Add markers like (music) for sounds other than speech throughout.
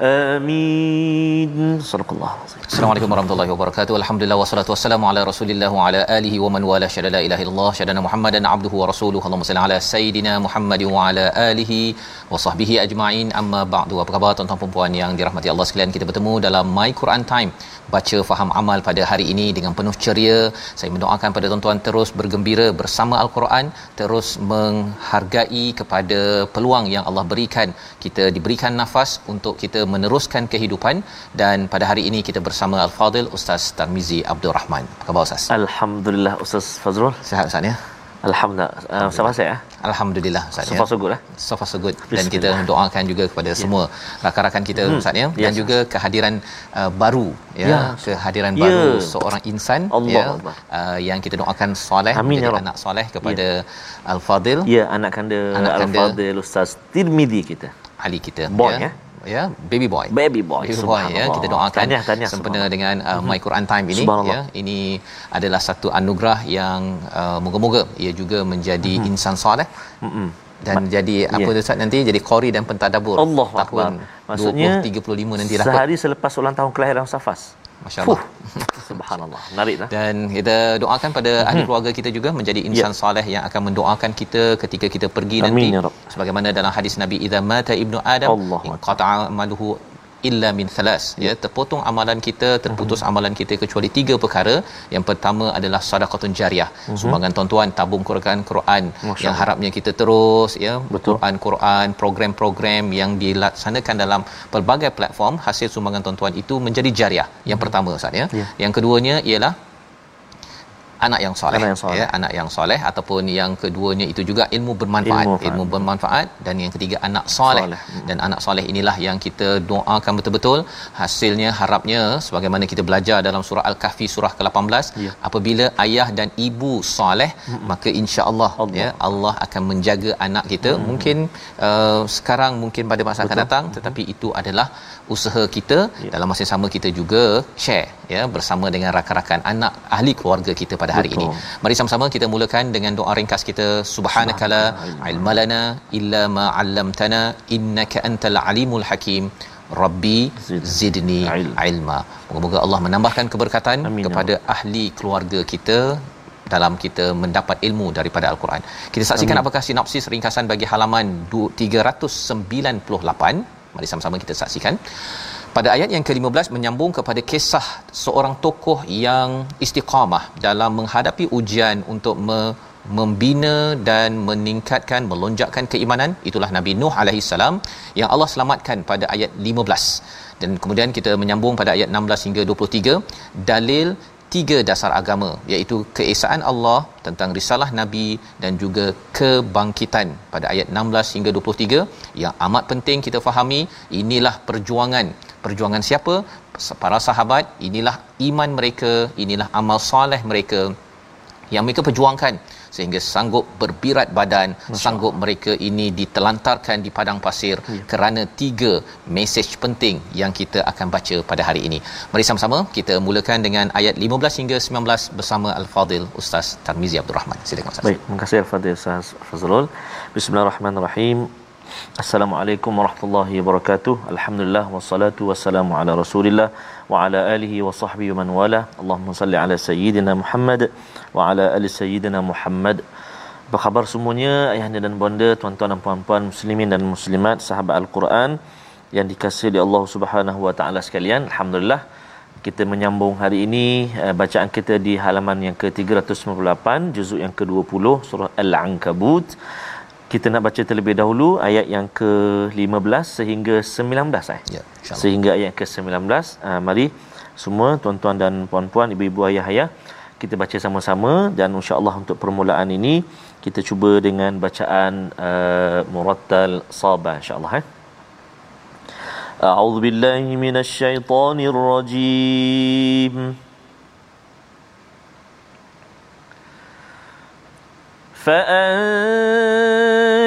آمين صدق الله العظيم Assalamualaikum warahmatullahi wabarakatuh. Alhamdulillah wassalatu wassalamu ala Rasulillah wa ala alihi wa man wala syada la ilaha illallah syadana Muhammadan abduhu wa rasuluhu. Allahumma salli ala sayidina Muhammad wa ala alihi wa sahbihi ajma'in. Amma ba'du. Apa khabar tuan-tuan dan puan yang dirahmati Allah sekalian? Kita bertemu dalam My Quran Time. Baca faham amal pada hari ini dengan penuh ceria. Saya mendoakan pada tuan-tuan terus bergembira bersama Al-Quran, terus menghargai kepada peluang yang Allah berikan. Kita diberikan nafas untuk kita meneruskan kehidupan dan pada hari ini kita bersama Al-Fadil Ustaz Tarmizi Abdul Rahman. Apa khabar Ustaz? Alhamdulillah Ustaz Fazrul. Sihat Ustaz ya? Alhamdulillah. Uh, sama saya ya. Alhamdulillah Ustaz So ya. far so good eh. So far so good dan kita doakan juga kepada semua rakan-rakan kita Hmm. Ustaz ya dan Yes. juga kehadiran uh, baru ya Ya. kehadiran Ya. baru seorang insan Allah ya Allah. uh, yang kita doakan soleh Amin, ya menjadi anak soleh kepada Al-Fadil Ya, anak kanda Anak kanda. Al-Fadil Ustaz Tirmidhi kita. Ali kita Boy, ya. ya. Ya baby boy. Baby boy. Baby boy ya. Kita doakan Tahniah, tahniah, sempena dengan uh, My Quran Time ini ya. Ini adalah satu anugerah yang uh, moga-moga ia juga menjadi Mhm. insan soleh. Mm-mm. dan jadi apa tu Ustaz nanti jadi qori dan pentadabbur Allah tahun Maksudnya 20 35 nanti dapat Sehari selepas ulang tahun kelahiran Safas. masya-Allah (laughs) Subhanallah. Menarik lah. dan kita doakan pada ahli keluarga kita juga menjadi insan Ya. soleh yang akan mendoakan kita ketika kita pergi Amin, nanti ya sebagaimana dalam hadis Nabi idza mata ibnu adam Allah qata'a amaluhu illa min thalas ya terpotong amalan kita terputus Mhm. amalan kita kecuali tiga perkara yang pertama adalah sedekahun jariah sumbangan tuan-tuan tabung Quran Quran. Masya yang harapnya kita terus ya Betul. Quran Quran program-program yang dilaksanakan dalam pelbagai platform hasil sumbangan tuan-tuan itu menjadi jariah yang pertama Ustaz ya Ya. yang keduanya ialah anak yang soleh Anak yang soleh. ya anak yang soleh ataupun yang keduanya itu juga ilmu bermanfaat Ilmu ilmu, bermanfaat. dan yang ketiga anak soleh Soleh. Hmm. dan anak soleh inilah yang kita doakan betul-betul hasilnya harapnya sebagaimana kita belajar dalam surah al-kahfi surah ke-18 Ya. apabila ayah dan ibu soleh maka insya-Allah Allah. ya Allah akan menjaga anak kita mungkin uh, sekarang mungkin pada masa akan datang tetapi itu adalah usaha kita Ya. dalam masa yang sama kita juga share ya bersama dengan rakan-rakan anak ahli keluarga kita pada hari Betul. ini. Mari sama-sama kita mulakan dengan doa ringkas kita subhanakala ilmalana illa ma 'allamtana innaka antal alimul hakim. Rabbi Zid- zidni ilm. ilma. Moga-moga Allah menambahkan keberkatan Amin, ya kepada ahli keluarga kita dalam kita mendapat ilmu daripada al-Quran. Kita saksikan Amin. apakah sinopsis ringkasan bagi halaman du- 398. Mari sama-sama kita saksikan. Pada ayat yang ke-15 menyambung kepada kisah seorang tokoh yang istiqamah dalam menghadapi ujian untuk me- membina dan meningkatkan melonjakkan keimanan itulah Nabi Nuh alaihi salam yang Allah selamatkan pada ayat 15 dan kemudian kita menyambung pada ayat 16 hingga 23 dalil tiga dasar agama iaitu keesaan Allah tentang risalah nabi dan juga kebangkitan. Pada ayat 16 hingga 23 yang amat penting kita fahami inilah perjuangan. Perjuangan siapa? Para sahabat inilah iman mereka inilah amal soleh mereka yang mereka perjuangkan sehingga sanggup berbirat badan sanggup mereka ini ditelantarkan di padang pasir ya. kerana tiga mesej penting yang kita akan baca pada hari ini mari sama-sama kita mulakan dengan ayat 15 hingga 19 bersama al-fadil ustaz Tarmizi Abdul Rahman silakan ustaz Baik, terima kasih Al-Fadhil Ustaz Fazrul. Bismillahirrahmanirrahim. Assalamualaikum warahmatullahi wabarakatuh. Alhamdulillah wassalatu wassalamu ala Rasulillah sahbihi wa man wala. Allahumma salli ala sayyidina Muhammad wa ala ali sayyidina Muhammad. Apa khabar semuanya ayahanda dan bonda, tuan-tuan dan puan-puan muslimin dan muslimat, sahabat Al-Quran yang dikasihi oleh Allah Subhanahu wa taala sekalian. Alhamdulillah kita menyambung hari ini uh, bacaan kita di halaman yang ke-398 juzuk yang ke-20 surah Al-Ankabut Kita nak baca terlebih dahulu ayat yang ke-15 sehingga 19 eh. Ya, insya-Allah. Sehingga ayat ke-19. Uh, mari semua tuan-tuan dan puan-puan, ibu-ibu, ayah-ayah kita baca sama-sama dan insya-Allah untuk permulaan ini kita cuba dengan bacaan uh, murattal sabah insya-Allah eh. أعوذ بالله من الشيطان الرجيم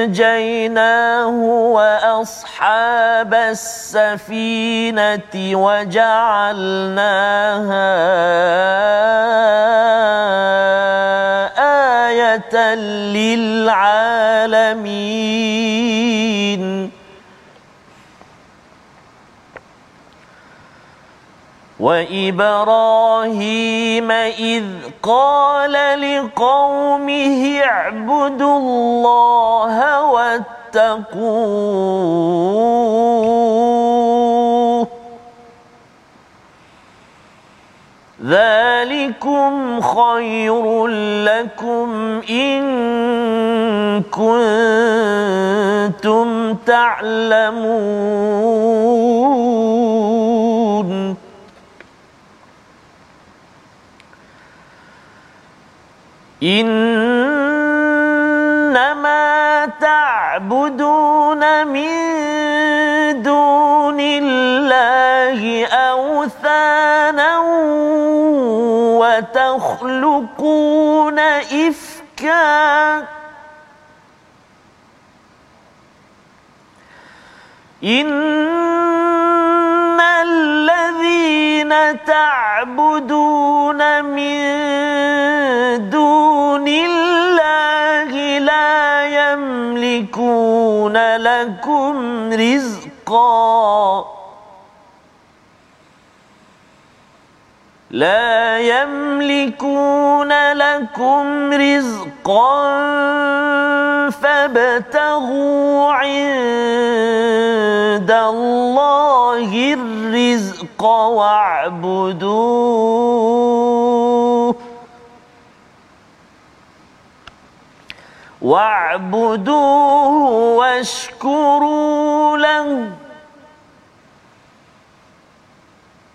ونجيناه وأصحاب السفينة وجعلناها آية للعالمين. وإبراهيم إذ قال لقومه اعبدوا الله واتقوه. ذلكم خير لكم إن كنتم تعلمون. إنما تعبدون من دون الله أوثانا وتخلقون إفكا. إن الذين تعبدون رزقا. لا يملكون لكم رزقا فابتغوا عند الله الرزق واعبدوه. واعبدوه واشكروا له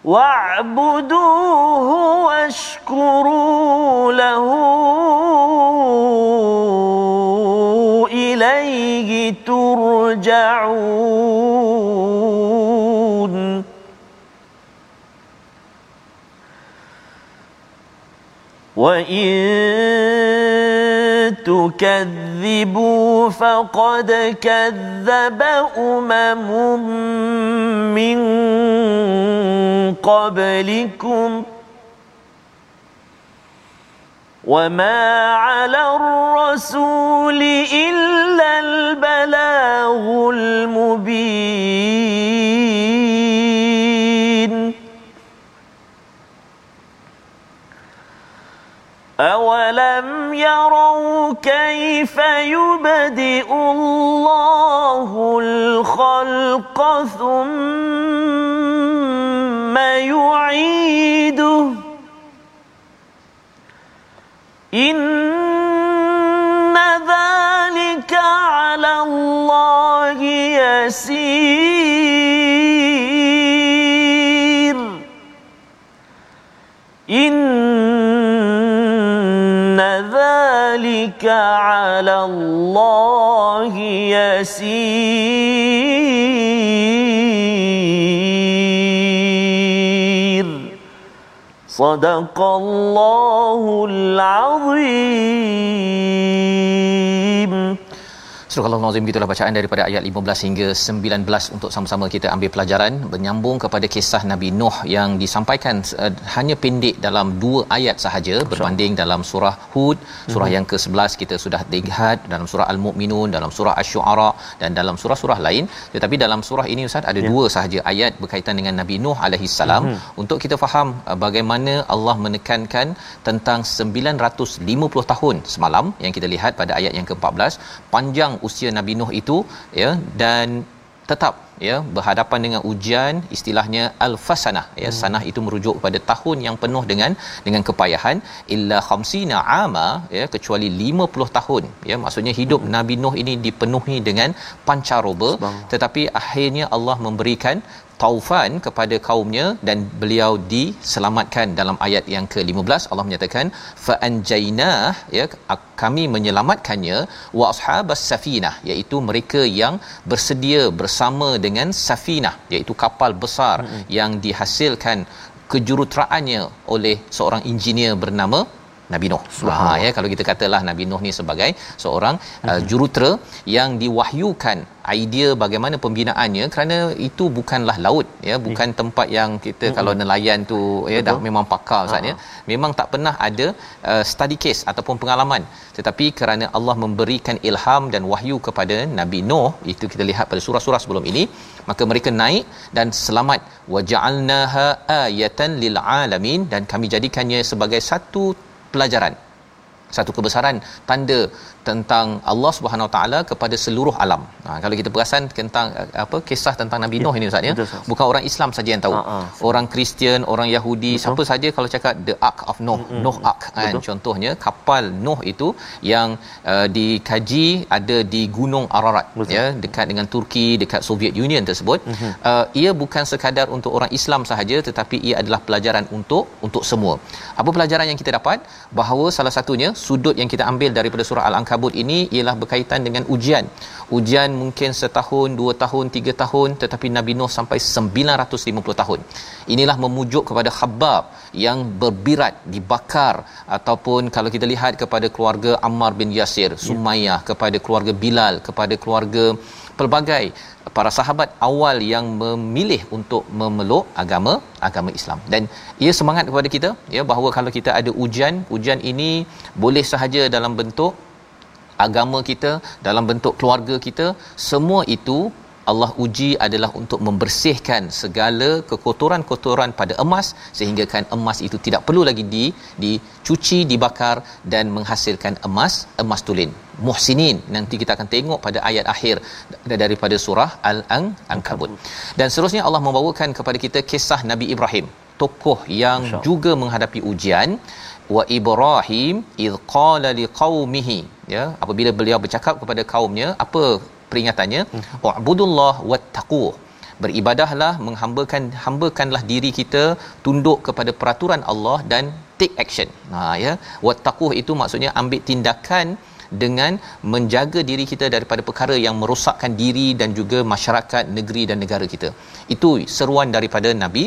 واعبدوه واشكروا له إليه ترجعون وإن تكذبوا فقد كذب أمم من قبلكم وما على الرسول إلا البلاغ المبين أولم يروا كيف يبدئ الله الخلق ثم يعيده إن ذلك على الله يسير إن الله يسير صدق الله العظيم Surah Al-Azim gitulah bacaan daripada ayat 15 hingga 19 untuk sama-sama kita ambil pelajaran menyambung kepada kisah Nabi Nuh yang disampaikan uh, hanya pendek dalam dua ayat sahaja berbanding dalam surah Hud surah hmm. yang ke-11 kita sudah lihat dalam surah Al-Mu'minun dalam surah Asy-Syu'ara dan dalam surah-surah lain tetapi dalam surah ini ustaz ada ya. dua sahaja ayat berkaitan dengan Nabi Nuh alaihi salam hmm. untuk kita faham uh, bagaimana Allah menekankan tentang 950 tahun semalam yang kita lihat pada ayat yang ke-14 panjang usia Nabi Nuh itu ya dan tetap ya berhadapan dengan ujian istilahnya al-fasanah ya hmm. sanah itu merujuk kepada tahun yang penuh dengan dengan kepayahan illa khamsina ama ya kecuali 50 tahun ya maksudnya hidup hmm. Nabi Nuh ini dipenuhi dengan pancaroba tetapi akhirnya Allah memberikan taufan kepada kaumnya dan beliau diselamatkan dalam ayat yang ke-15 Allah menyatakan fa anjayna ya kami menyelamatkannya wa ashabas safinah iaitu mereka yang bersedia bersama dengan safinah iaitu kapal besar mm-hmm. yang dihasilkan kejuruteraannya oleh seorang engineer bernama Nabi Nuh. Ha ya kalau kita katalah Nabi Nuh ni sebagai seorang uh, jurutera yang diwahyukan idea bagaimana pembinaannya kerana itu bukanlah laut ya bukan yeah. tempat yang kita mm-hmm. kalau nelayan tu ya Betul. dah memang pakar ustaz ya memang tak pernah ada uh, study case ataupun pengalaman tetapi kerana Allah memberikan ilham dan wahyu kepada Nabi Nuh itu kita lihat pada surah-surah sebelum ini maka mereka naik dan selamat waja'alnaha ayatan lil alamin dan kami jadikannya sebagai satu pelajaran. Satu kebesaran tanda tentang Allah Subhanahu Wa Taala kepada seluruh alam. Ha, kalau kita perasan tentang apa kisah tentang Nabi ya, Nuh ini Ustaz ya. Bukan orang Islam saja yang tahu. Ha, ha. Orang Kristian, orang Yahudi, Betul. siapa saja kalau cakap the ark of Nuh, mm-hmm. Nuh ark kan contohnya kapal Nuh itu yang uh, dikaji ada di Gunung Ararat Betul. ya dekat dengan Turki, dekat Soviet Union tersebut. Mm-hmm. Uh, ia bukan sekadar untuk orang Islam sahaja tetapi ia adalah pelajaran untuk untuk semua. Apa pelajaran yang kita dapat? Bahawa salah satunya sudut yang kita ambil daripada surah Al-Ankabut kabut ini ialah berkaitan dengan ujian. Ujian mungkin setahun, dua tahun, tiga tahun tetapi Nabi Nuh sampai 950 tahun. Inilah memujuk kepada khabab yang berbirat, dibakar ataupun kalau kita lihat kepada keluarga Ammar bin Yasir, ya. Sumayyah, kepada keluarga Bilal, kepada keluarga pelbagai para sahabat awal yang memilih untuk memeluk agama agama Islam dan ia semangat kepada kita ya bahawa kalau kita ada ujian ujian ini boleh sahaja dalam bentuk agama kita dalam bentuk keluarga kita semua itu Allah uji adalah untuk membersihkan segala kekotoran-kotoran pada emas sehingga kan emas itu tidak perlu lagi di dicuci dibakar dan menghasilkan emas emas tulen muhsinin. Nanti kita akan tengok pada ayat akhir daripada surah al-ankabut. Dan seterusnya Allah membawakan kepada kita kisah Nabi Ibrahim tokoh yang juga menghadapi ujian wa Ibrahim id qala liqaumihi. Ya apabila beliau bercakap kepada kaumnya apa peringatannya? Wa'budullah wattaqu. Beribadahlah menghambakan hambakanlah diri kita tunduk kepada peraturan Allah dan take action. Ha ya. Wattaqu itu maksudnya ambil tindakan dengan menjaga diri kita daripada perkara yang merosakkan diri dan juga masyarakat negeri dan negara kita. Itu seruan daripada nabi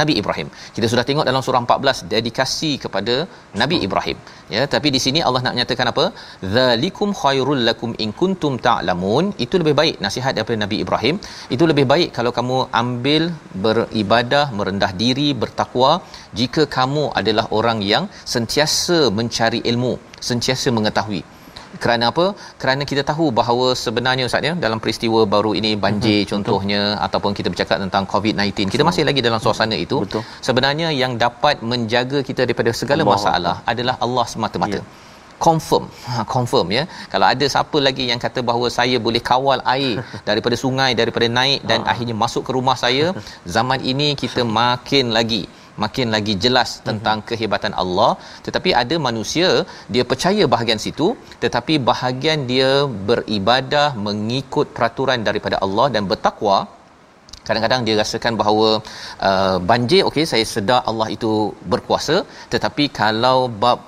Nabi Ibrahim. Kita sudah tengok dalam surah 14 dedikasi kepada Nabi Ibrahim. Ya, tapi di sini Allah nak menyatakan apa? Zalikum khairul lakum in kuntum ta'lamun. Itu lebih baik nasihat daripada Nabi Ibrahim. Itu lebih baik kalau kamu ambil beribadah, merendah diri, bertakwa jika kamu adalah orang yang sentiasa mencari ilmu, sentiasa mengetahui kerana apa kerana kita tahu bahawa sebenarnya ustaz ya dalam peristiwa baru ini banjir hmm, contohnya betul. ataupun kita bercakap tentang COVID-19 kita masih lagi dalam suasana itu betul. sebenarnya yang dapat menjaga kita daripada segala Allah masalah Allah. adalah Allah semata-mata ya confirm ha, confirm ya kalau ada siapa lagi yang kata bahawa saya boleh kawal air (laughs) daripada sungai daripada naik dan ha. akhirnya masuk ke rumah saya (laughs) zaman ini kita makin lagi makin lagi jelas tentang mm-hmm. kehebatan Allah tetapi ada manusia dia percaya bahagian situ tetapi bahagian dia beribadah mengikut peraturan daripada Allah dan bertakwa kadang-kadang dia rasakan bahawa uh, banjir okey saya sedar Allah itu berkuasa tetapi kalau bab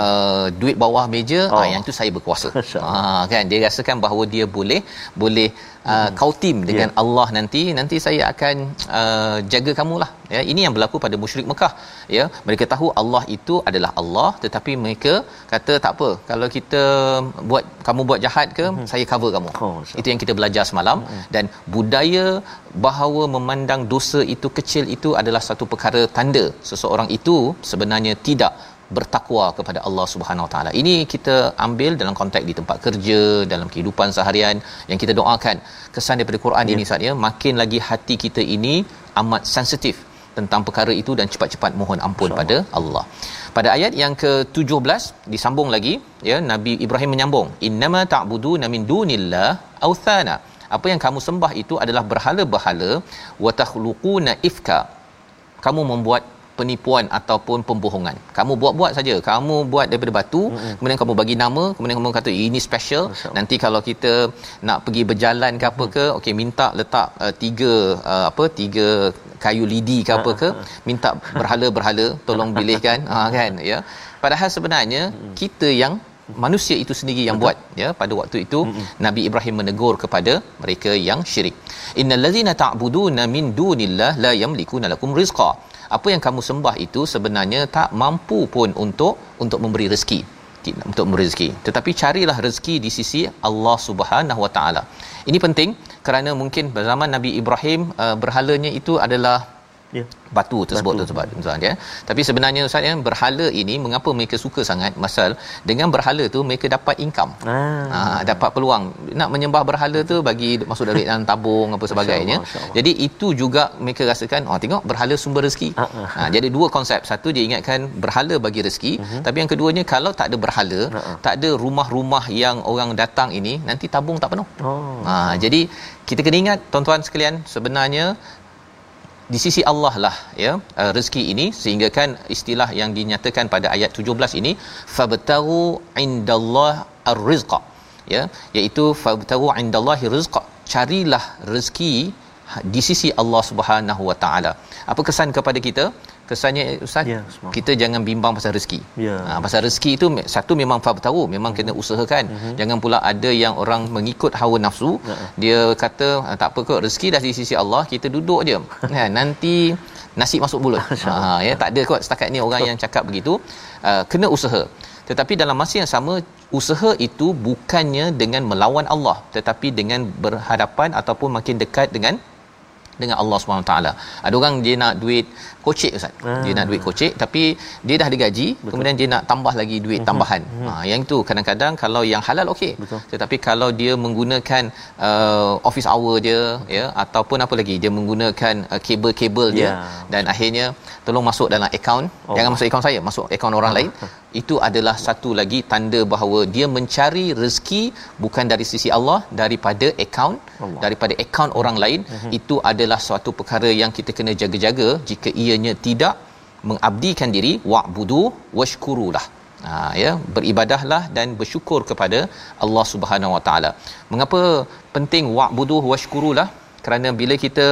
uh, duit bawah meja Oh. ah yang tu saya berkuasa. (laughs) Ah kan? Dia rasakan bahawa dia boleh boleh uh, kau tim dengan Ya. Allah nanti nanti saya akan uh, jaga kamulah. Ya ini yang berlaku pada musyrik Mekah. Ya mereka tahu Allah itu adalah Allah tetapi mereka kata tak apa kalau kita buat kamu buat jahat ke saya cover kamu. Oh, Masya itu yang kita belajar semalam. Dan budaya bahawa memandang dosa itu kecil itu adalah satu perkara tanda seseorang itu sebenarnya tidak bertakwa kepada Allah Subhanahu Wa Taala. Ini kita ambil dalam konteks di tempat kerja, dalam kehidupan seharian yang kita doakan. Kesan daripada Quran ini saatnya makin lagi hati kita ini amat sensitif tentang perkara itu dan cepat-cepat mohon ampun pada Allah. Pada ayat yang ke-17 disambung lagi ya Nabi Ibrahim menyambung innama ta'buduna min dunillah authana apa yang kamu sembah itu adalah berhala-berhala wa takhluquna ifka kamu membuat penipuan ataupun pembohongan. Kamu buat-buat saja. Kamu buat daripada batu, mm-hmm. kemudian kamu bagi nama, kemudian kamu kata ini special. Nanti kalau kita nak pergi berjalan ke apa ke, okey minta letak uh, tiga uh, apa tiga kayu lidi ke apa ke, minta berhala-berhala tolong pilihkan, ha (laughs) kan ya. Padahal sebenarnya kita yang manusia itu sendiri yang buat ya pada waktu itu mm-hmm. Nabi Ibrahim menegur kepada mereka yang syirik innallazina ta'buduna min dunillah la yamlikuna lakum rizqa apa yang kamu sembah itu sebenarnya tak mampu pun untuk untuk memberi rezeki. Untuk memberi rezeki. Tetapi carilah rezeki di sisi Allah Subhanahu Wa Taala. Ini penting kerana mungkin zaman Nabi Ibrahim uh, berhalanya itu adalah Ya. batu tersebut Batu. tersebut tuan ya tapi sebenarnya ustaz ya berhala ini mengapa mereka suka sangat masal dengan berhala tu mereka dapat income Ah. Ha, dapat peluang nak menyembah berhala tu bagi masuk duit dalam tabung apa sebagainya. Masya Allah. Jadi itu juga mereka rasakan oh tengok berhala sumber rezeki. Ah, ah. Ha, jadi dua konsep. Satu dia ingatkan berhala bagi rezeki, uh-huh. tapi yang keduanya kalau tak ada berhala, Ah, ah. tak ada rumah-rumah yang orang datang ini nanti tabung tak penuh. Oh. Ha, jadi kita kena ingat tuan-tuan sekalian sebenarnya di sisi Allah lah ya uh, rezeki ini sehingga kan istilah yang dinyatakan pada ayat 17 ini fabtagu indallah arrizqa ya iaitu fabtagu indallahi rizqa carilah rezeki di sisi Allah Subhanahu Wa Taala. Apa kesan kepada kita kesannya ustaz Ya, kita jangan bimbang pasal rezeki. Ya. ha, pasal rezeki itu satu memang fabtagu memang kena usahakan. Mhm. jangan pula ada yang orang mengikut hawa nafsu. Ya. dia kata "Ah, tak apa kot rezeki dah di sisi Allah kita duduk je. Kan (laughs) nanti nasi masuk mulut. Ha ya tak ada kot setakat ni orang yang cakap begitu. Uh, kena usaha. Tetapi dalam masa yang sama usaha itu bukannya dengan melawan Allah tetapi dengan berhadapan ataupun makin dekat dengan dengan Allah SWT. Ada orang dia nak duit kocek Ustaz. Ah. Dia nak duit kocek tapi dia dah ada gaji, Betul. kemudian dia nak tambah lagi duit tambahan. Ha yang itu kadang-kadang kalau yang halal okey. Tetapi kalau dia menggunakan uh, office hour dia ya ataupun apa lagi dia menggunakan uh, kabel-kabel dia Ya. dan akhirnya tolong masuk dalam akaun. Oh. Jangan masuk akaun saya, masuk akaun orang lain. Itu adalah satu lagi tanda bahawa dia mencari rezeki bukan dari sisi Allah daripada akaun daripada akaun orang lain uh-huh. itu adalah suatu perkara yang kita kena jaga-jaga jika ianya tidak mengabdikan diri wa'budu washkurulah. Ha ya beribadahlah dan bersyukur kepada Allah Subhanahu Wa Taala. Mengapa penting wa'budu washkurulah kerana bila kita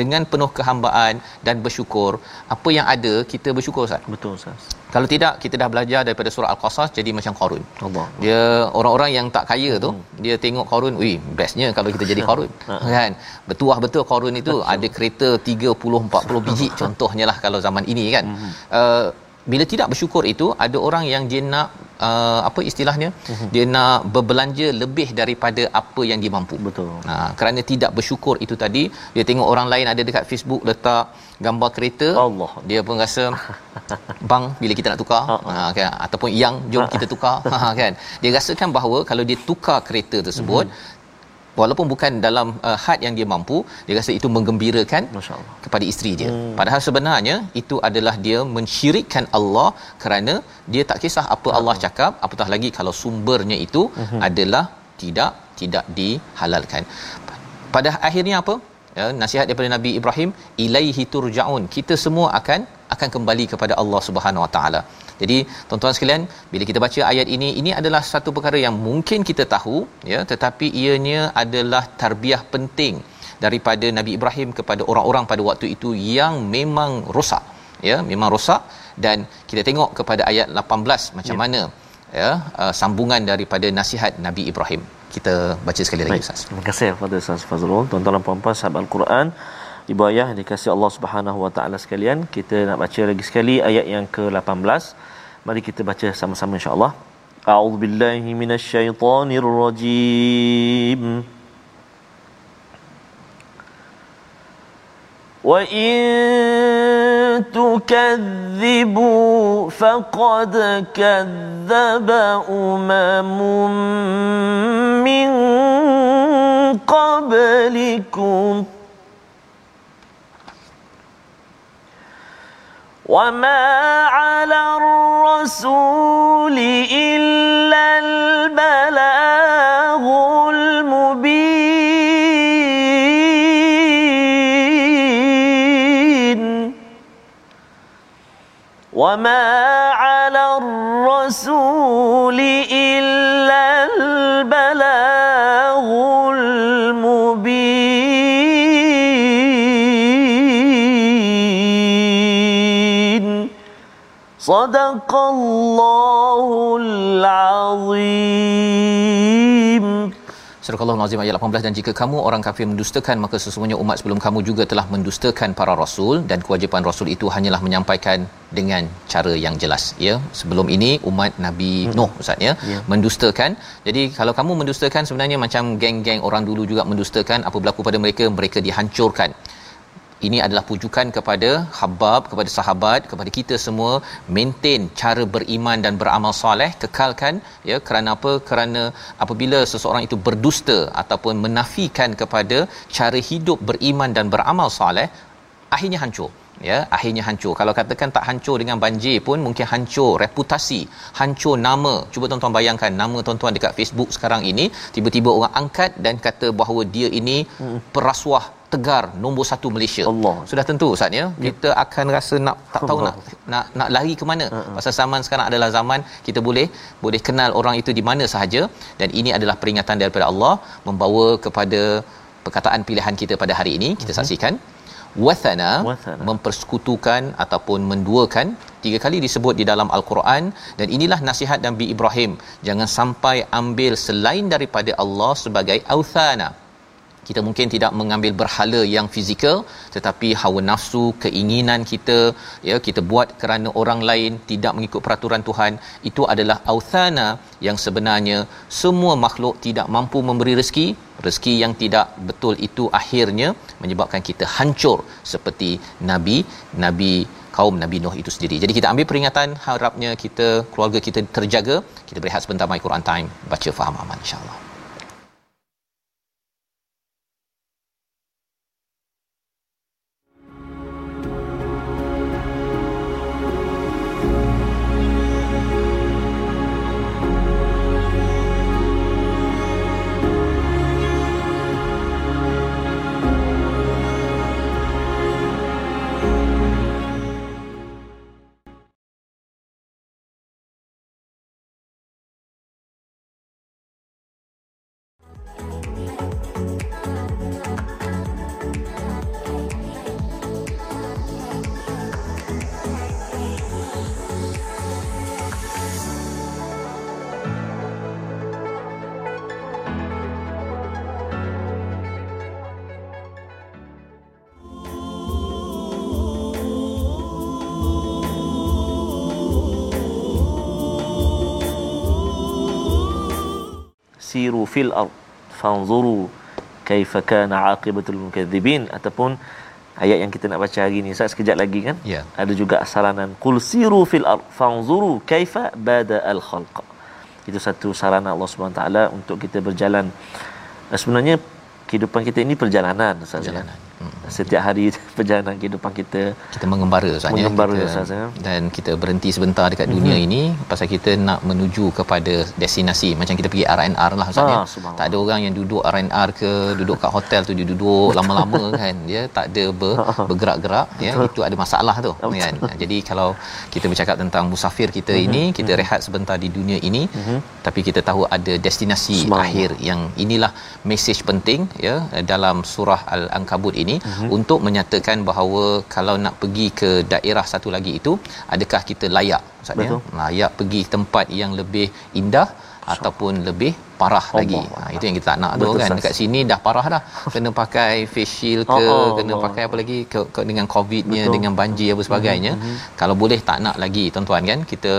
dengan penuh kehambaan dan bersyukur apa yang ada kita bersyukur Ustaz. Betul Ustaz. kalau tidak kita dah belajar daripada surah al-qasas jadi macam Qarun. Allah. dia orang-orang yang tak kaya tu dia tengok Qarun ui bestnya kalau kita jadi (laughs) Qarun. Kan? Betuah betul Qarun itu ada kereta 30 40 biji (laughs) contohnya lah kalau zaman ini kan? Uh, bila tidak bersyukur itu ada orang yang dia nak uh, apa istilahnya? Dia nak berbelanja lebih daripada apa yang dia mampu. Betul. Ha, kerana tidak bersyukur itu tadi dia tengok orang lain ada dekat Facebook letak gambar kereta Allah. dia pun rasa (laughs) bang bila kita nak tukar? Ha, ha, kan? Ataupun yang jom kita tukar. (laughs) Ha, kan? Dia rasakan bahawa kalau dia tukar kereta tersebut Mhm. Walaupun bukan dalam uh, had yang dia mampu dia rasa itu menggembirakan kepada isteri dia. Hmm. Padahal sebenarnya itu adalah dia mensyirikkan Allah kerana dia tak kisah apa Allah cakap, apatah lagi kalau sumbernya itu hmm. adalah tidak tidak dihalalkan. Pada akhirnya apa? Ya, nasihat daripada Nabi Ibrahim, ilaihi turja'un. Kita semua akan akan kembali kepada Allah Subhanahu Wa Taala. Jadi tuan-tuan sekalian, bila kita baca ayat ini, ini adalah satu perkara yang mungkin kita tahu, ya, tetapi ianya adalah tarbiyah penting daripada Nabi Ibrahim kepada orang-orang pada waktu itu yang memang rosak ya memang rosak dan kita tengok kepada ayat 18 macam ya. mana ya uh, sambungan daripada nasihat Nabi Ibrahim kita baca sekali lagi Ustaz. Terima kasih kepada Ustaz Fazrul. Tuan-tuan dan puan-puan sahabat Al-Quran, ibu ayah dikasihi Allah Subhanahu wa taala sekalian. Kita nak baca lagi sekali ayat yang ke-18 mari kita baca sama-sama insyaallah. A'udzubillahi minasyaitonirrajim in تكذبوا faqad كذب umamun min qablikum. وما على الرسول إلا البلاغ وما على الرسول إلا صدق الله العظيم Surah Al-Azim ayat 18 dan jika kamu orang kafir mendustakan maka sesungguhnya umat sebelum kamu juga telah mendustakan para rasul dan kewajipan rasul itu hanyalah menyampaikan dengan cara yang jelas ya sebelum ini umat Nabi hmm. Nuh ustaz ya yeah. mendustakan jadi kalau kamu mendustakan sebenarnya macam geng-geng orang dulu juga mendustakan apa berlaku pada mereka mereka dihancurkan ini adalah pujukan kepada habab kepada sahabat kepada kita semua maintain cara beriman dan beramal soleh kekalkan ya kerana apa? Kerana apabila seseorang itu berdusta ataupun menafikan kepada cara hidup beriman dan beramal soleh akhirnya hancur ya akhirnya hancur. Kalau katakan tak hancur dengan banjir pun mungkin hancur reputasi hancur nama. Cuba tuan-tuan bayangkan nama tuan-tuan dekat Facebook sekarang ini tiba-tiba orang angkat dan kata bahawa dia ini hmm. perasuah tegar nombor satu Malaysia. Allah. Sudah tentu Ustaz ya. ya. Kita akan rasa nak tak tahu Allah. nak nak nak lari ke mana. Uh-uh. Pasal zaman sekarang adalah zaman kita boleh boleh kenal orang itu di mana sahaja dan ini adalah peringatan daripada Allah membawa kepada perkataan pilihan kita pada hari ini. Kita uh-huh. saksikan wathana mempersekutukan ataupun menduakan tiga kali disebut di dalam al-Quran dan inilah nasihat Nabi Ibrahim jangan sampai ambil selain daripada Allah sebagai authana kita mungkin tidak mengambil berhala yang fizikal tetapi hawa nafsu keinginan kita ya kita buat kerana orang lain tidak mengikut peraturan Tuhan itu adalah authana yang sebenarnya semua makhluk tidak mampu memberi rezeki rezeki yang tidak betul itu akhirnya menyebabkan kita hancur seperti nabi nabi kaum Nabi Nuh itu sendiri. Jadi kita ambil peringatan harapnya kita keluarga kita terjaga. Kita berehat sebentar my Quran time baca faham aman insya-Allah. Siru fil ard fanzuru kaifa kana aqibatul mukadzibin ataupun ayat yang kita nak baca hari ni Ustaz sekejap lagi kan ya. ada juga saranan qul siru fil ard fanzuru kaifa bada al khalq itu satu saranan Allah Subhanahu taala untuk kita berjalan sebenarnya kehidupan kita ini perjalanan Ustaz ya. perjalanan. Setiap hari (laughs) perjalanan kehidupan kita kita mengembara sahaja mengembara sahaja dan kita berhenti sebentar dekat dunia hmm. ini pasal kita nak menuju kepada destinasi. Macam kita pergi RNR lah Ustaz ya. ah, tak ada orang yang duduk RNR ke duduk kat hotel tu dia duduk lama-lama (laughs) kan dia tak ada ber, bergerak-gerak ya. Itu ada masalah tu kan. Jadi kalau kita bercakap tentang musafir kita hmm. ini kita hmm. rehat sebentar di dunia ini. Hmm. tapi kita tahu ada destinasi akhir yang inilah mesej penting ya dalam surah al-ankabut ini ini uh-huh. untuk menyatakan bahawa kalau nak pergi ke daerah satu lagi itu adakah kita layak maksudnya layak pergi tempat yang lebih indah ataupun lebih parah Allah lagi. Ha, itu yang kita tak nak tu kan. Dekat sini dah parah dah. Kena pakai face shield ke, oh, oh, kena oh. pakai apa lagi ke, ke dengan covidnya dengan banjir apa sebagainya. Mm-hmm. Kalau boleh tak nak lagi tuan-tuan kan. Kita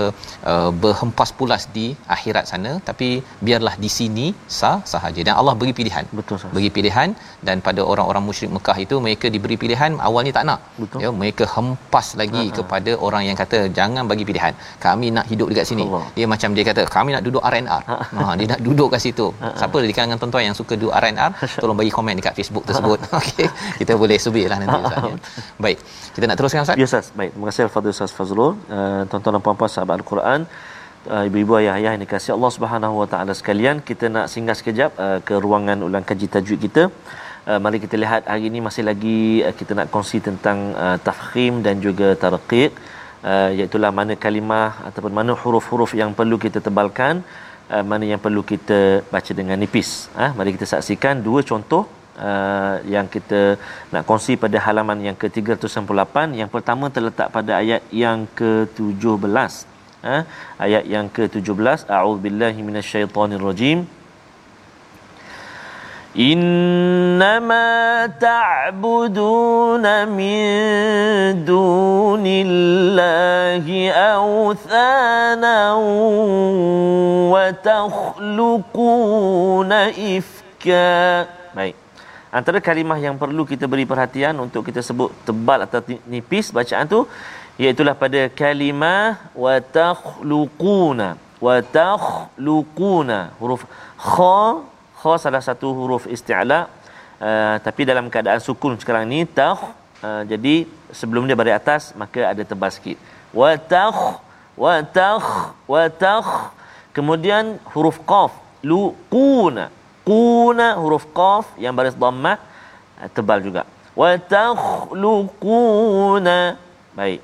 uh, berhempas pulas di akhirat sana tapi biarlah di sini sah sahaja. Dan Allah beri pilihan. Betul sah. Beri pilihan dan pada orang-orang musyrik Mekah itu mereka diberi pilihan awalnya tak nak. Betul. Ya, mereka hempas lagi uh-huh. kepada orang yang kata jangan bagi pilihan. Kami nak hidup dekat sini. Allah. Dia macam dia kata kami nak duduk R&R. ha, dia nak duduk kat situ. Uh-huh. Siapa di kalangan tuan-tuan yang suka do R&R, (laughs) tolong bagi komen dekat Facebook tersebut. (laughs) Okey. Kita boleh subitlah nanti Ustaz ya. (laughs) Baik. Kita nak teruskan Ustaz? Ya Ustaz. Baik. Terima kasih Al-Fadhil Ustaz Fazrul. Uh, tuan-tuan dan puan-puan sahabat Al-Quran, uh, ibu-ibu ayah-ayah yang dikasihi Allah Subhanahu Wa Taala sekalian, kita nak singgah sekejap uh, ke ruangan ulang kaji tajwid kita. Uh, mari kita lihat hari ini masih lagi uh, kita nak kongsi tentang uh, tafkhim dan juga tarqiq uh, iaitu mana kalimah ataupun mana huruf-huruf yang perlu kita tebalkan uh, mana yang perlu kita baca dengan nipis. Uh, mari kita saksikan dua contoh uh, yang kita nak kongsi pada halaman yang ke-398. Yang pertama terletak pada ayat yang ke-17. Uh, ayat yang ke-17. A'udzubillahi minasyaitonirrajim. إنما تعبدون من دون الله أوثانا وتخلقون إفكا Baik. Antara kalimah yang perlu kita beri perhatian untuk kita sebut tebal atau nipis bacaan tu iaitu pada kalimah wa takhluquna wa takhluquna huruf kha kha salah satu huruf isti'la uh, tapi dalam keadaan sukun sekarang ni takh uh, jadi sebelum dia baris atas maka ada tebal sikit. Wa takh wa takh wa takh kemudian huruf qaf lu quna. Quna huruf qaf yang baris dhammah uh, tebal juga. Wa takhluquna baik.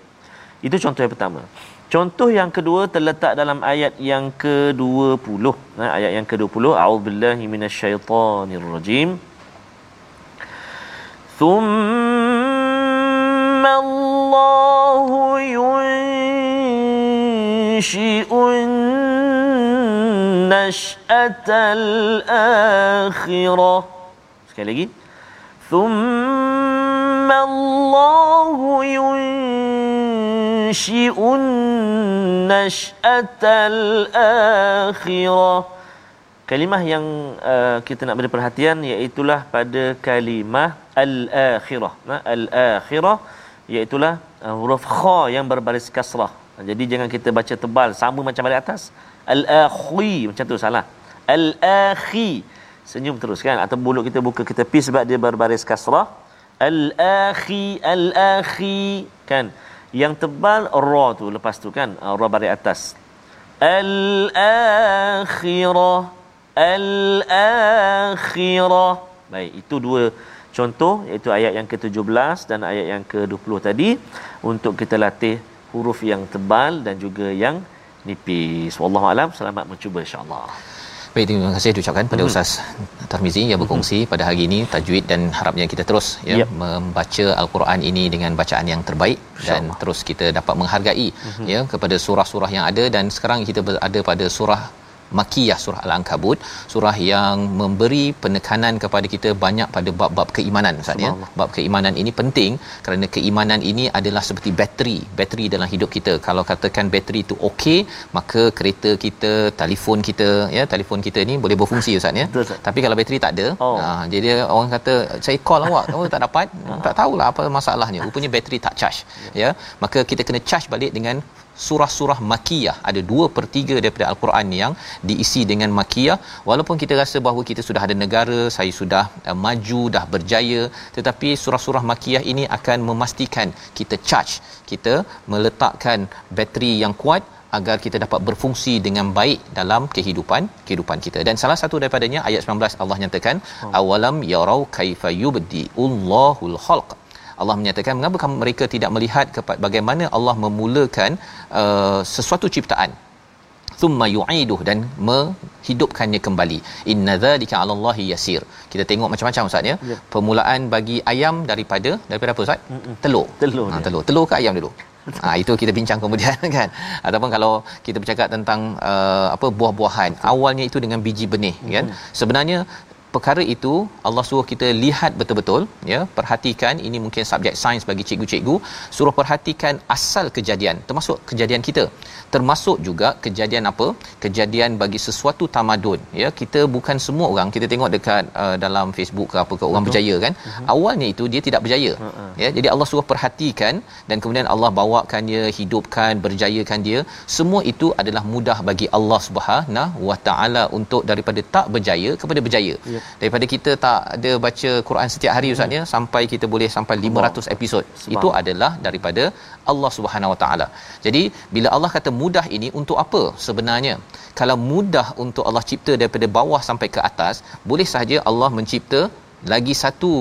Itu contoh yang pertama Contoh yang kedua terletak dalam ayat yang ke-20. Nah, ayat yang ke-20, a'udzubillahi minasyaitonirrajim. ثم الله ينشئ النشأة الآخرة sekali lagi ثم الله ينشئ النشأة الآخرة Kalimah yang uh, kita nak beri perhatian iaitulah pada kalimah al-akhirah. Nah, al-akhirah iaitulah uh, huruf kha yang berbaris kasrah. Jadi jangan kita baca tebal sama macam baris atas. Al-akhi macam tu salah. Al-akhi senyum terus kan atau mulut kita buka kita pi sebab dia berbaris kasrah. Al-akhi al-akhi kan yang tebal ra tu lepas tu kan uh, ra baris atas. Al-akhirah al-akhirah. Baik, itu dua contoh iaitu ayat yang ke-17 dan ayat yang ke-20 tadi untuk kita latih huruf yang tebal dan juga yang nipis. Wallahu alam, selamat mencuba insya-Allah. Baik, terima kasih diucapkan pada hmm. Ustaz Tarmizi yang berkongsi hmm. pada hari ini tajwid dan harapnya kita terus ya yep. membaca al-Quran ini dengan bacaan yang terbaik dan terus kita dapat menghargai hmm. ya kepada surah-surah yang ada dan sekarang kita berada pada surah Makiyah surah Al-Ankabut surah yang memberi penekanan kepada kita banyak pada bab-bab keimanan Ustaz ya. Bab keimanan ini penting kerana keimanan ini adalah seperti bateri bateri dalam hidup kita. Kalau katakan bateri itu okey maka kereta kita telefon kita ya telefon kita ni boleh berfungsi (laughs) Ustaz ya. Betul, tapi kalau bateri tak ada oh. ha, jadi orang kata saya call awak. Oh tak dapat. (laughs) Tak tahulah apa masalahnya. Rupanya bateri tak charge ya. Maka kita kena charge balik dengan surah-surah makiyah. Ada 2 per 3 daripada al-Quran yang diisi dengan makiyah. Walaupun kita rasa bahawa kita sudah ada negara saya sudah uh, maju dah berjaya tetapi surah-surah makiyah ini akan memastikan kita charge kita meletakkan bateri yang kuat agar kita dapat berfungsi dengan baik dalam kehidupan kehidupan kita. Dan salah satu daripadanya ayat 19 Allah nyatakan oh. awalam yarau kaifa yubdi Allahul khalq Allah menyatakan mengapa mereka tidak melihat kepada bagaimana Allah memulakan uh, sesuatu ciptaan? Thumma yu'iduh dan me, hidupkannya kembali. Inna dzalika 'ala Allahi yasir. Kita tengok macam-macam ustaz ya. Ya. permulaan bagi ayam daripada daripada apa ustaz? Telur. Telur ha, dia. telur. Telur ke ayam dulu? (laughs) Ha, itu kita bincang kemudian (laughs) kan? Ataupun kalau kita bercakap tentang uh, apa buah-buahan. Awalnya itu dengan biji benih kan? Sebenarnya perkara itu Allah suruh kita lihat betul-betul ya. Perhatikan ini mungkin subjek sains bagi cikgu-cikgu. Suruh perhatikan asal kejadian termasuk kejadian kita. Termasuk juga kejadian apa? Kejadian bagi sesuatu tamadun ya. Kita bukan semua orang kita tengok dekat uh, dalam Facebook ke apa ke orang berjaya kan? Awalnya itu dia tidak berjaya ya. Jadi Allah suruh perhatikan dan kemudian Allah bawakan dia hidupkan berjayakan dia. Semua itu adalah mudah bagi Allah Subhanahu wa taala untuk daripada tak berjaya kepada berjaya. Ya. Daripada kita tak ada baca Quran setiap hari ustaz ya sampai kita boleh sampai 500 episod itu adalah daripada Allah Subhanahu Wa Taala. Jadi bila Allah kata mudah ini untuk apa sebenarnya? Kalau mudah untuk Allah cipta daripada bawah sampai ke atas, boleh sahaja Allah mencipta lagi satu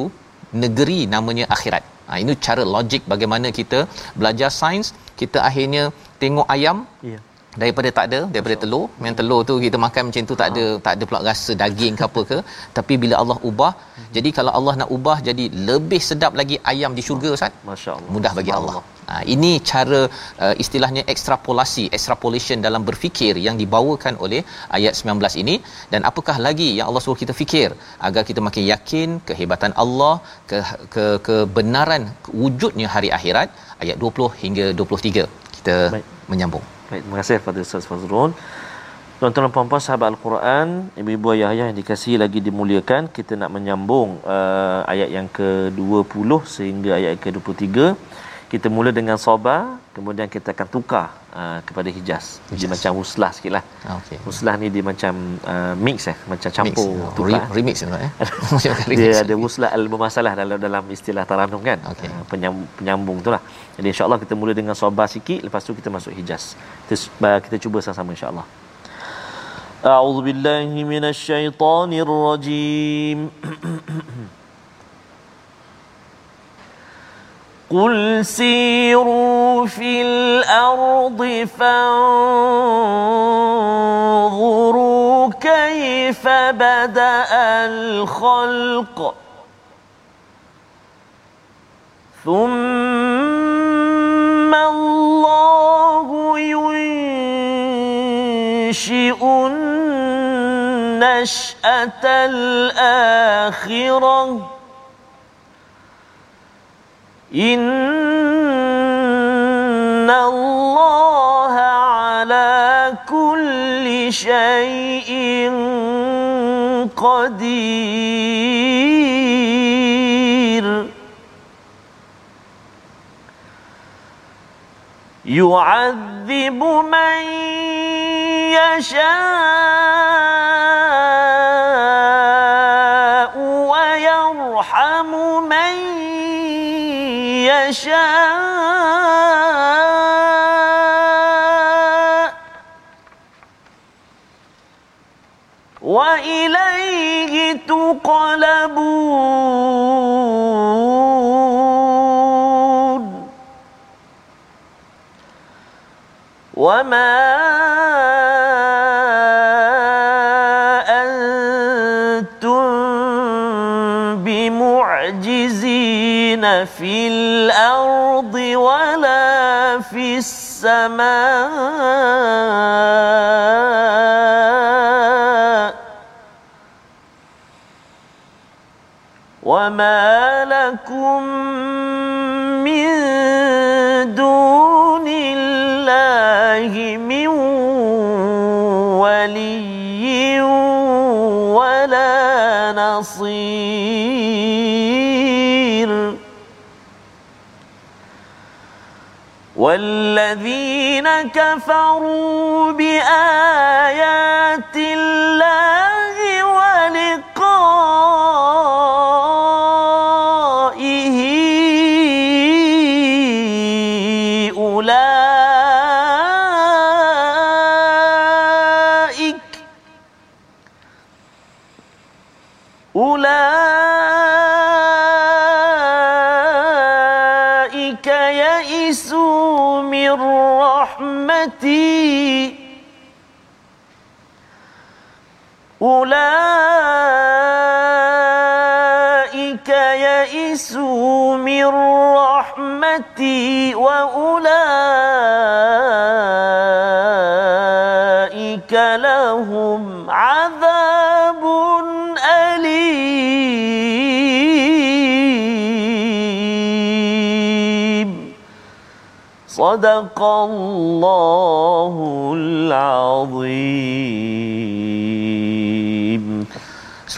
negeri namanya akhirat. Ha, ini cara logik bagaimana kita belajar sains, kita akhirnya tengok ayam Ya. Daripada tak ada daripada telur memang telur tu kita makan macam tu tak ada tak ada pula rasa daging ke apa ke tapi bila Allah ubah jadi kalau Allah nak ubah jadi lebih sedap lagi ayam di syurga ustaz Masya-Allah. mudah bagi Allah. Ha, ini cara uh, istilahnya ekstrapolasi, extrapolation dalam berfikir yang dibawakan oleh ayat 19 ini dan apakah lagi yang Allah suruh kita fikir agar kita makin yakin kehebatan Allah, ke ke kebenaran wujudnya hari akhirat ayat 20 hingga 23. Kita Baik. menyambung. Baik, terima kasih kepada Ustaz Fazrul. Tuan-tuan dan puan-puan sahabat Al-Quran, ibu-ibu ayah-ayah yang dikasihi lagi dimuliakan, kita nak menyambung uh, ayat yang ke-20 sehingga ayat yang ke-23 Kita mula dengan sabar, kemudian kita akan tukar uh, kepada hijaz. Jadi Hijaz. macam uslah sikitlah. Ah, okey. Uslah ni dia macam uh, mix eh, macam campur Mix. Oh, tukar. re- remix tu eh. (laughs) Macam remix. (laughs) dia ada wuslah al-mumasalah dalam dalam istilah taranum kan Okey. Ah, penyam, penyambung tu lah jadi insyaallah kita mula dengan sabar sikit lepas tu kita masuk hijaz kita, uh, kita cuba sama-sama insyaallah أعوذ بالله من الشيطان الرجيم (clears throat) قل سيروا في الأرض فانظروا كيف بدأ الخلق ثم الله ينشئ النشأة الآخرة إن الله على كل شيء قدير يعذب من يشاء يشاء وإليه تقلبون. وما في الأرض ولا في السماء وما لكم من دون الله من ولي ولا نصير والذين كفروا بآيات الله أولئك يئسوا من رحمتي وأولئك لهم عذاب أليم. صدق الله العظيم.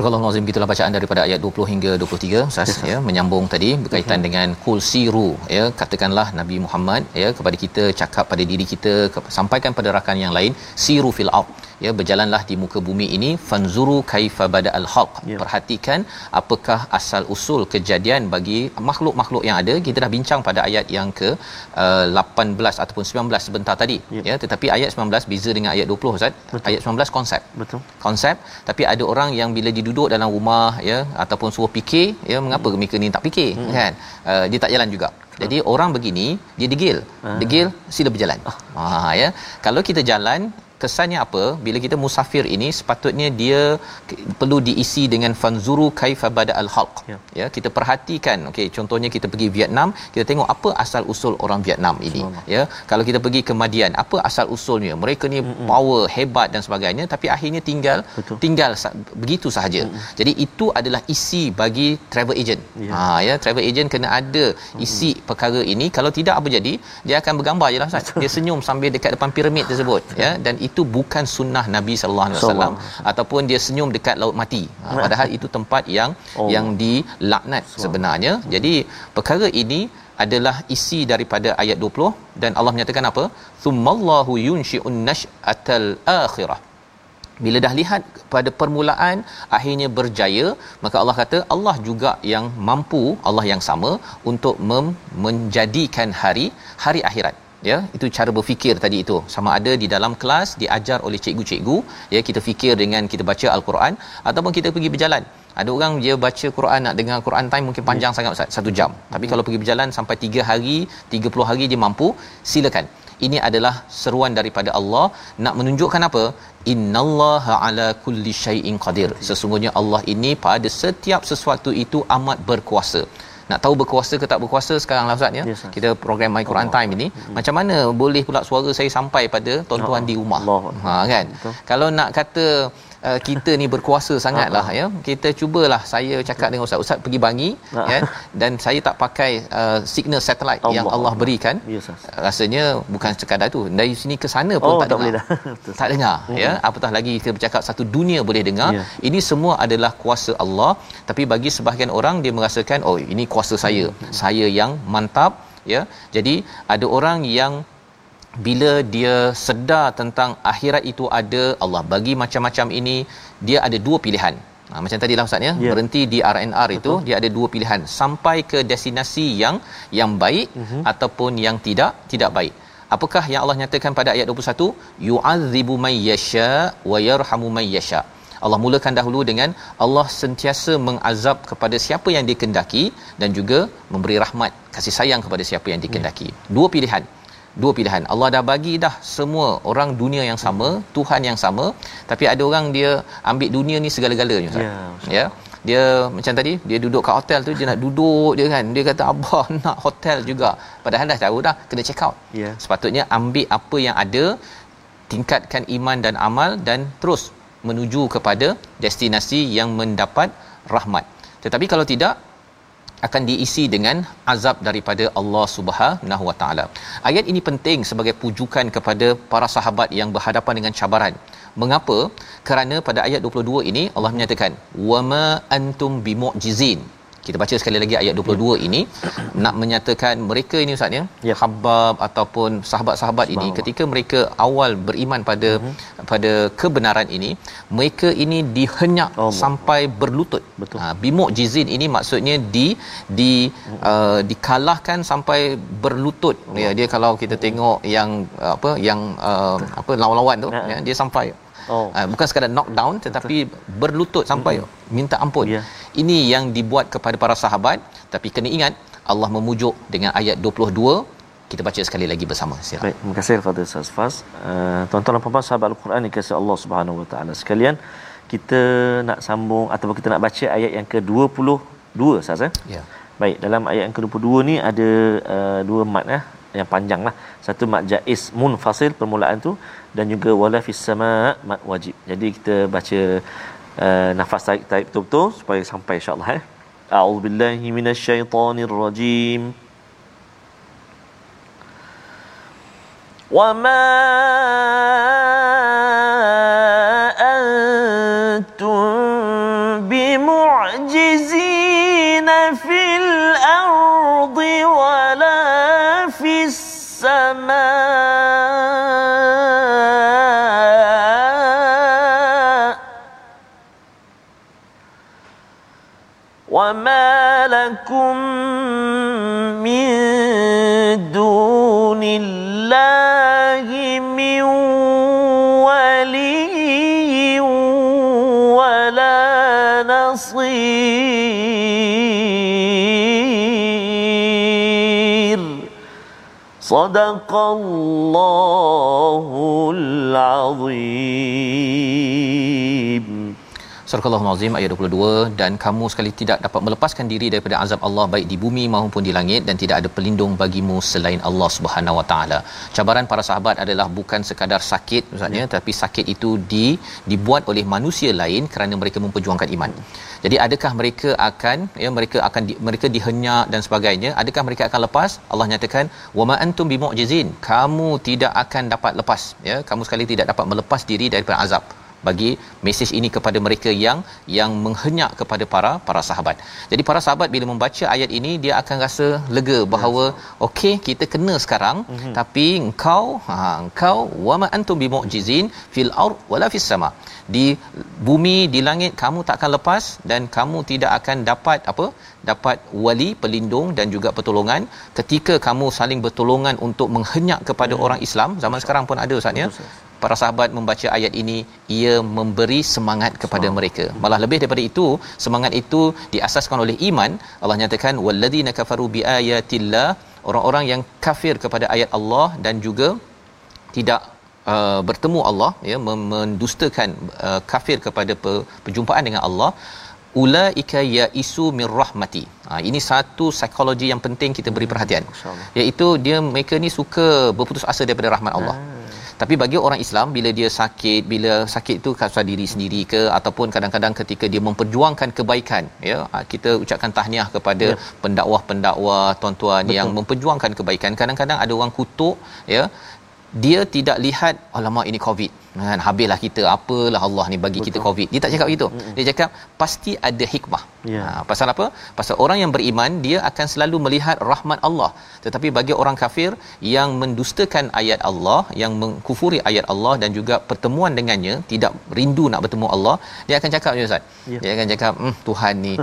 Surah Al-Azim gitulah bacaan daripada ayat 20 hingga 23 Ustaz yes, ya menyambung tadi berkaitan uh-huh. dengan kul siru ya. Katakanlah Nabi Muhammad ya kepada kita cakap pada diri kita sampaikan pada rakan yang lain siru fil ard ya berjalanlah di muka bumi ini fanzuru kaifa bada'al khalq ya. perhatikan apakah asal usul kejadian bagi makhluk-makhluk yang ada kita dah bincang pada ayat yang ke uh, 18 ataupun 19 sebentar tadi ya. ya tetapi ayat 19 beza dengan ayat 20 Ustaz betul. ayat 19 konsep betul konsep tapi ada orang yang bila diduduk dalam rumah ya ataupun suruh fikir ya mengapa hmm. mereka ni tak fikir hmm. kan uh, dia tak jalan juga jadi orang begini dia degil. Ah. Degil sila berjalan. Ah. Ha ya. Kalau kita jalan kesannya apa? Bila kita musafir ini sepatutnya dia perlu diisi dengan fanzuru kaifa bada al halq ya. ya kita perhatikan. Okey contohnya kita pergi Vietnam kita tengok apa asal usul orang Vietnam ini. Ya kalau kita pergi ke Madian apa asal usulnya mereka ni Mm-mm. power hebat dan sebagainya tapi akhirnya tinggal Betul. tinggal begitu sahaja. Mm-mm. jadi itu adalah isi bagi travel agent. Ya. ha ya travel agent kena ada isi Mm-mm. perkara ini. Kalau tidak apa jadi dia akan bergambar jelah Ustaz. Dia senyum sambil dekat depan piramid tersebut ya. Dan itu bukan sunnah Nabi sallallahu alaihi wasallam ataupun dia senyum dekat laut mati. Ha, padahal itu tempat yang oh. yang dilaknat sebenarnya. Jadi perkara ini adalah isi daripada ayat 20 dan Allah menyatakan apa? Tsummallahu yunshi'un nash'atal akhirah. Bila dah lihat pada permulaan akhirnya berjaya, maka Allah kata Allah juga yang mampu, Allah yang sama untuk mem- menjadikan hari hari akhirat ya itu cara berfikir tadi itu. Sama ada di dalam kelas diajar oleh cikgu-cikgu. Ya kita fikir dengan kita baca al-Quran ataupun kita pergi berjalan. Ada orang dia baca Quran nak dengar Quran time mungkin panjang hmm. sangat satu jam. Tapi hmm. kalau pergi berjalan sampai 3 hari 30 hari dia mampu silakan. Ini adalah seruan daripada Allah. Nak menunjukkan apa? Innallaha ala kulli syai'in qadir. Sesungguhnya Allah ini pada setiap sesuatu itu amat berkuasa nak tahu berkuasa ke tak berkuasa sekarang lah Ustaz ya. Yes, kita program My Quran Time ini hmm. macam mana boleh pula suara saya sampai pada tuan-tuan oh, di rumah. Allah. Ha kan. Betul. Kalau nak kata uh, kita ni berkuasa sangatlah ya. Kita cubalah saya cakap dengan ustaz ustaz pergi Bangi ya dan saya tak pakai uh, signal satellite Allah. yang Allah berikan. Yes, Rasanya bukan sekadar tu. Dari sini ke sana pun oh, tak, tak boleh dah. (laughs) tak dengar hmm. ya. Apatah lagi kita bercakap satu dunia boleh dengar. Yeah. Ini semua adalah kuasa Allah tapi bagi sebahagian orang dia merasakan oh ini kuasa saya. Hmm. Saya yang mantap ya. Jadi ada orang yang bila dia sedar tentang akhirat itu ada Allah bagi macam-macam ini dia ada dua pilihan ha, macam tadi lah Ustaz ya yeah. berhenti di RNR Betul. itu dia ada dua pilihan sampai ke destinasi yang yang baik uh-huh. ataupun yang tidak tidak baik apakah yang Allah nyatakan pada ayat 21 yu'adzibu may yasha wa yarhamu may yasha Allah mulakan dahulu dengan Allah sentiasa mengazab kepada siapa yang dikendaki dan juga memberi rahmat kasih sayang kepada siapa yang dikendaki. Ya. Dua pilihan dua pilihan. Allah dah bagi dah semua orang dunia yang sama, hmm. Tuhan yang sama, tapi ada orang dia ambil dunia ni segala-galanya Ustaz. Ya. ya. Dia macam tadi, dia duduk kat hotel tu dia nak duduk dia kan. Dia kata abah (laughs) nak hotel juga. Padahal dah tahu dah kena check out. Ya. Sepatutnya ambil apa yang ada, tingkatkan iman dan amal dan terus menuju kepada destinasi yang mendapat rahmat. Tetapi kalau tidak akan diisi dengan azab daripada Allah Subhanahu Wa Taala. Ayat ini penting sebagai pujukan kepada para sahabat yang berhadapan dengan cabaran. Mengapa? Kerana pada ayat 22 ini Allah menyatakan wama antum bimu'jizin kita baca sekali lagi ayat 22 ya. ini nak menyatakan mereka ini ustaz ya, ya. habab ataupun sahabat-sahabat ini ketika mereka awal beriman pada uh-huh. pada kebenaran ini mereka ini dihenyak oh, sampai berlutut betul ha bimukjizin ini maksudnya di di uh-huh. uh, dikalahkan sampai berlutut oh. ya dia kalau kita tengok yang apa yang uh, apa lawan-lawan tu ya, dia sampai Oh. Uh, bukan sekadar knock down tetapi Betul. berlutut sampai mm-hmm. minta ampun. Yeah. Ini yang dibuat kepada para sahabat tapi kena ingat Allah memujuk dengan ayat 22 kita baca sekali lagi bersama. Silakan. Baik, terima kasih kepada Ustaz Fas. Uh, tuan-tuan dan puan-puan sahabat Al-Quran yang kasih Allah Subhanahu Wa Taala sekalian, kita nak sambung ataupun kita nak baca ayat yang ke-22 Ustaz eh? Ya. Baik, dalam ayat yang ke-22 ni ada uh, dua mat eh yang panjang lah. Satu mat jaiz munfasil permulaan tu dan juga wala fis sama mat wajib. Jadi kita baca uh, nafas tarik tarik betul-betul supaya sampai insya-Allah eh. A'udzubillahi minasyaitonirrajim. Wa ma وما صدق الله العظيم Surah Al-Azim ayat 22 dan kamu sekali tidak dapat melepaskan diri daripada azab Allah baik di bumi maupun di langit dan tidak ada pelindung bagimu selain Allah Subhanahu Wa Taala. Cabaran para sahabat adalah bukan sekadar sakit maksudnya ya. tapi sakit itu di dibuat oleh manusia lain kerana mereka memperjuangkan iman. Jadi adakah mereka akan ya mereka akan di, mereka dihenyak dan sebagainya? Adakah mereka akan lepas? Allah nyatakan wa ma antum bimu'jizin. Kamu tidak akan dapat lepas ya. Kamu sekali tidak dapat melepas diri daripada azab bagi mesej ini kepada mereka yang yang menghenyak kepada para para sahabat. Jadi para sahabat bila membaca ayat ini dia akan rasa lega bahawa okey kita kena sekarang mm-hmm. tapi engkau ha engkau wama antum bimu'jizin fil ard wala fis sama. Di bumi di langit kamu tak akan lepas dan kamu tidak akan dapat apa dapat wali pelindung dan juga pertolongan ketika kamu saling bertolongan untuk menghenyak kepada hmm. orang Islam zaman sekarang pun ada ustaz ya para sahabat membaca ayat ini ia memberi semangat kepada so. mereka malah lebih daripada itu semangat itu diasaskan oleh iman Allah nyatakan walladzina kafaru biayatillah orang-orang yang kafir kepada ayat Allah dan juga tidak uh, bertemu Allah ya mendustakan uh, kafir kepada perjumpaan dengan Allah ulaika ya isu mir rahmati. Ha, ini satu psikologi yang penting kita beri perhatian. Iaitu dia mereka ni suka berputus asa daripada rahmat Allah. Ah. Tapi bagi orang Islam bila dia sakit, bila sakit itu kasar diri sendiri ke ataupun kadang-kadang ketika dia memperjuangkan kebaikan, ya, ha, kita ucapkan tahniah kepada ya. pendakwah-pendakwah tuan-tuan yang memperjuangkan kebaikan. Kadang-kadang ada orang kutuk, ya, dia tidak lihat alamak ini covid kan habislah kita apalah Allah ni bagi Betul. kita covid. Dia tak cakap begitu. Mm-hmm. dia cakap pasti ada hikmah. Yeah. ha, pasal apa? Pasal orang yang beriman dia akan selalu melihat rahmat Allah. Tetapi bagi orang kafir yang mendustakan ayat Allah yang mengkufuri ayat Allah dan juga pertemuan dengannya tidak rindu nak bertemu Allah dia akan cakap je ustaz. Yeah. dia akan cakap hmm, Tuhan ni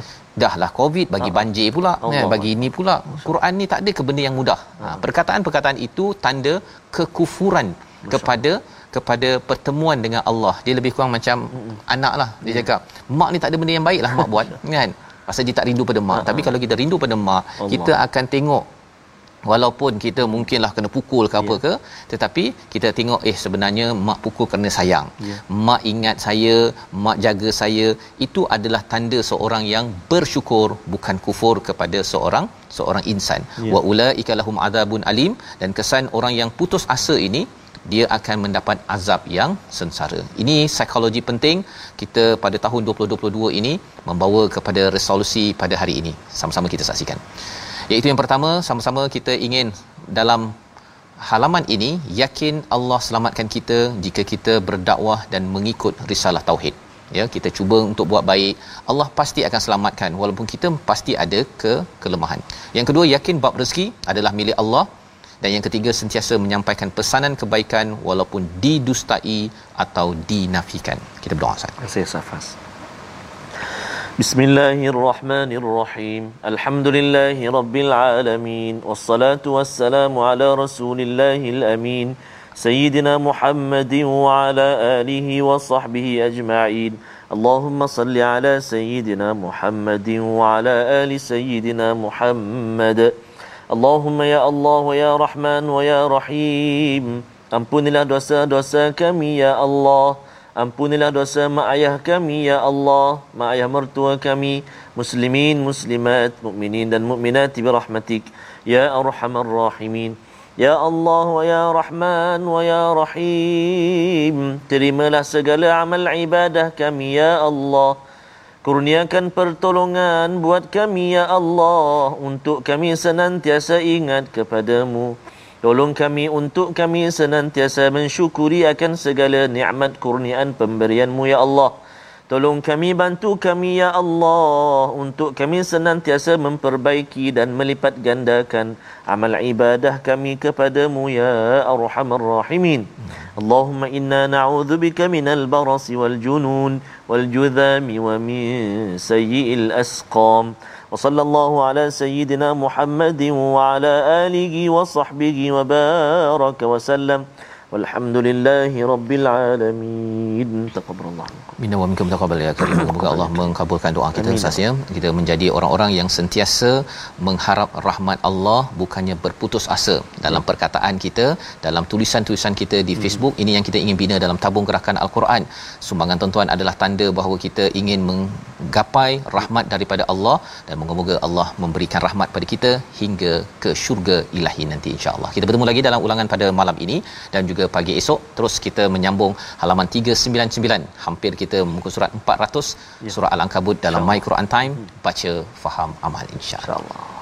dahlah covid bagi banjir pula kan bagi ini pula. Quran ni tak ada ke benda yang mudah. Ha, perkataan-perkataan itu tanda kekufuran kepada kepada pertemuan dengan Allah dia lebih kurang macam mm-hmm. anak lah dia cakap mak ni tak ada benda yang baik lah mak buat (laughs) kan pasal dia tak rindu pada mak uh-huh. tapi kalau kita rindu pada mak Allah. kita akan tengok walaupun kita mungkinlah kena pukul ke apa yeah. ke tetapi kita tengok eh sebenarnya mak pukul kerana sayang yeah. mak ingat saya mak jaga saya itu adalah tanda seorang yang bersyukur bukan kufur kepada seorang seorang insan yeah. wa ulaika lahum adzabun alim dan kesan orang yang putus asa ini dia akan mendapat azab yang sengsara. Ini psikologi penting kita pada tahun 2022 ini membawa kepada resolusi pada hari ini. Sama-sama kita saksikan. Iaitu yang pertama, sama-sama kita ingin dalam halaman ini yakin Allah selamatkan kita jika kita berdakwah dan mengikut risalah tauhid. Ya, kita cuba untuk buat baik, Allah pasti akan selamatkan walaupun kita pasti ada ke kelemahan. Yang kedua, yakin bab rezeki adalah milik Allah dan yang ketiga sentiasa menyampaikan pesanan kebaikan walaupun didustai atau dinafikan. Kita berdoa Ustaz. Terima kasih Safas. Bismillahirrahmanirrahim. Alhamdulillahi rabbil alamin. Wassalatu wassalamu ala rasulillahil amin. سيدنا محمد وعلى آله وصحبه أجمعين اللهم صل على سيدنا محمد وعلى آل سيدنا محمد Allahumma ya Allah wa ya Rahman wa ya Rahim Ampunilah dosa-dosa kami ya Allah Ampunilah dosa mak ayah kami ya Allah, mak ayah mertua kami, muslimin, muslimat, mukminin dan mukminat bi rahmatik ya arhamar rahimin. Ya Allah wa ya Rahman wa ya Rahim. Terimalah segala amal ibadah kami ya Allah. Kurniakan pertolongan buat kami ya Allah untuk kami senantiasa ingat kepadamu. Tolong kami untuk kami senantiasa mensyukuri akan segala nikmat kurniaan pemberianmu ya Allah. Tolong kami bantu kami ya Allah untuk kami senantiasa memperbaiki dan melipat gandakan amal ibadah kami kepadamu ya arhamar rahimin. Allahumma inna na'udzubika minal barasi wal junun wal judhami wa min sayyi'il asqam. وصلى الله على سيدنا محمد وعلى آله وصحبه وبارك وسلم Walhamdulillahi Rabbil Alamin. Taqabarullah Minna wa minkum taqabal ya karim. Moga Allah mengkabulkan doa kita sasnya Kita menjadi orang-orang yang sentiasa Mengharap rahmat Allah Bukannya berputus asa. Dalam perkataan kita Dalam tulisan-tulisan kita di hmm. Facebook Ini yang kita ingin bina dalam tabung gerakan Al-Quran. Sumbangan tuan-tuan adalah tanda bahawa kita ingin Menggapai rahmat daripada Allah Dan moga-moga Allah memberikan rahmat pada kita Hingga ke syurga ilahi nanti insyaAllah Kita bertemu lagi dalam ulangan pada malam ini Dan juga pagi esok. Terus kita menyambung halaman 399 hampir kita muka surat 400 ya. surah al-ankabut dalam my Quran time. Baca faham amal insya-Allah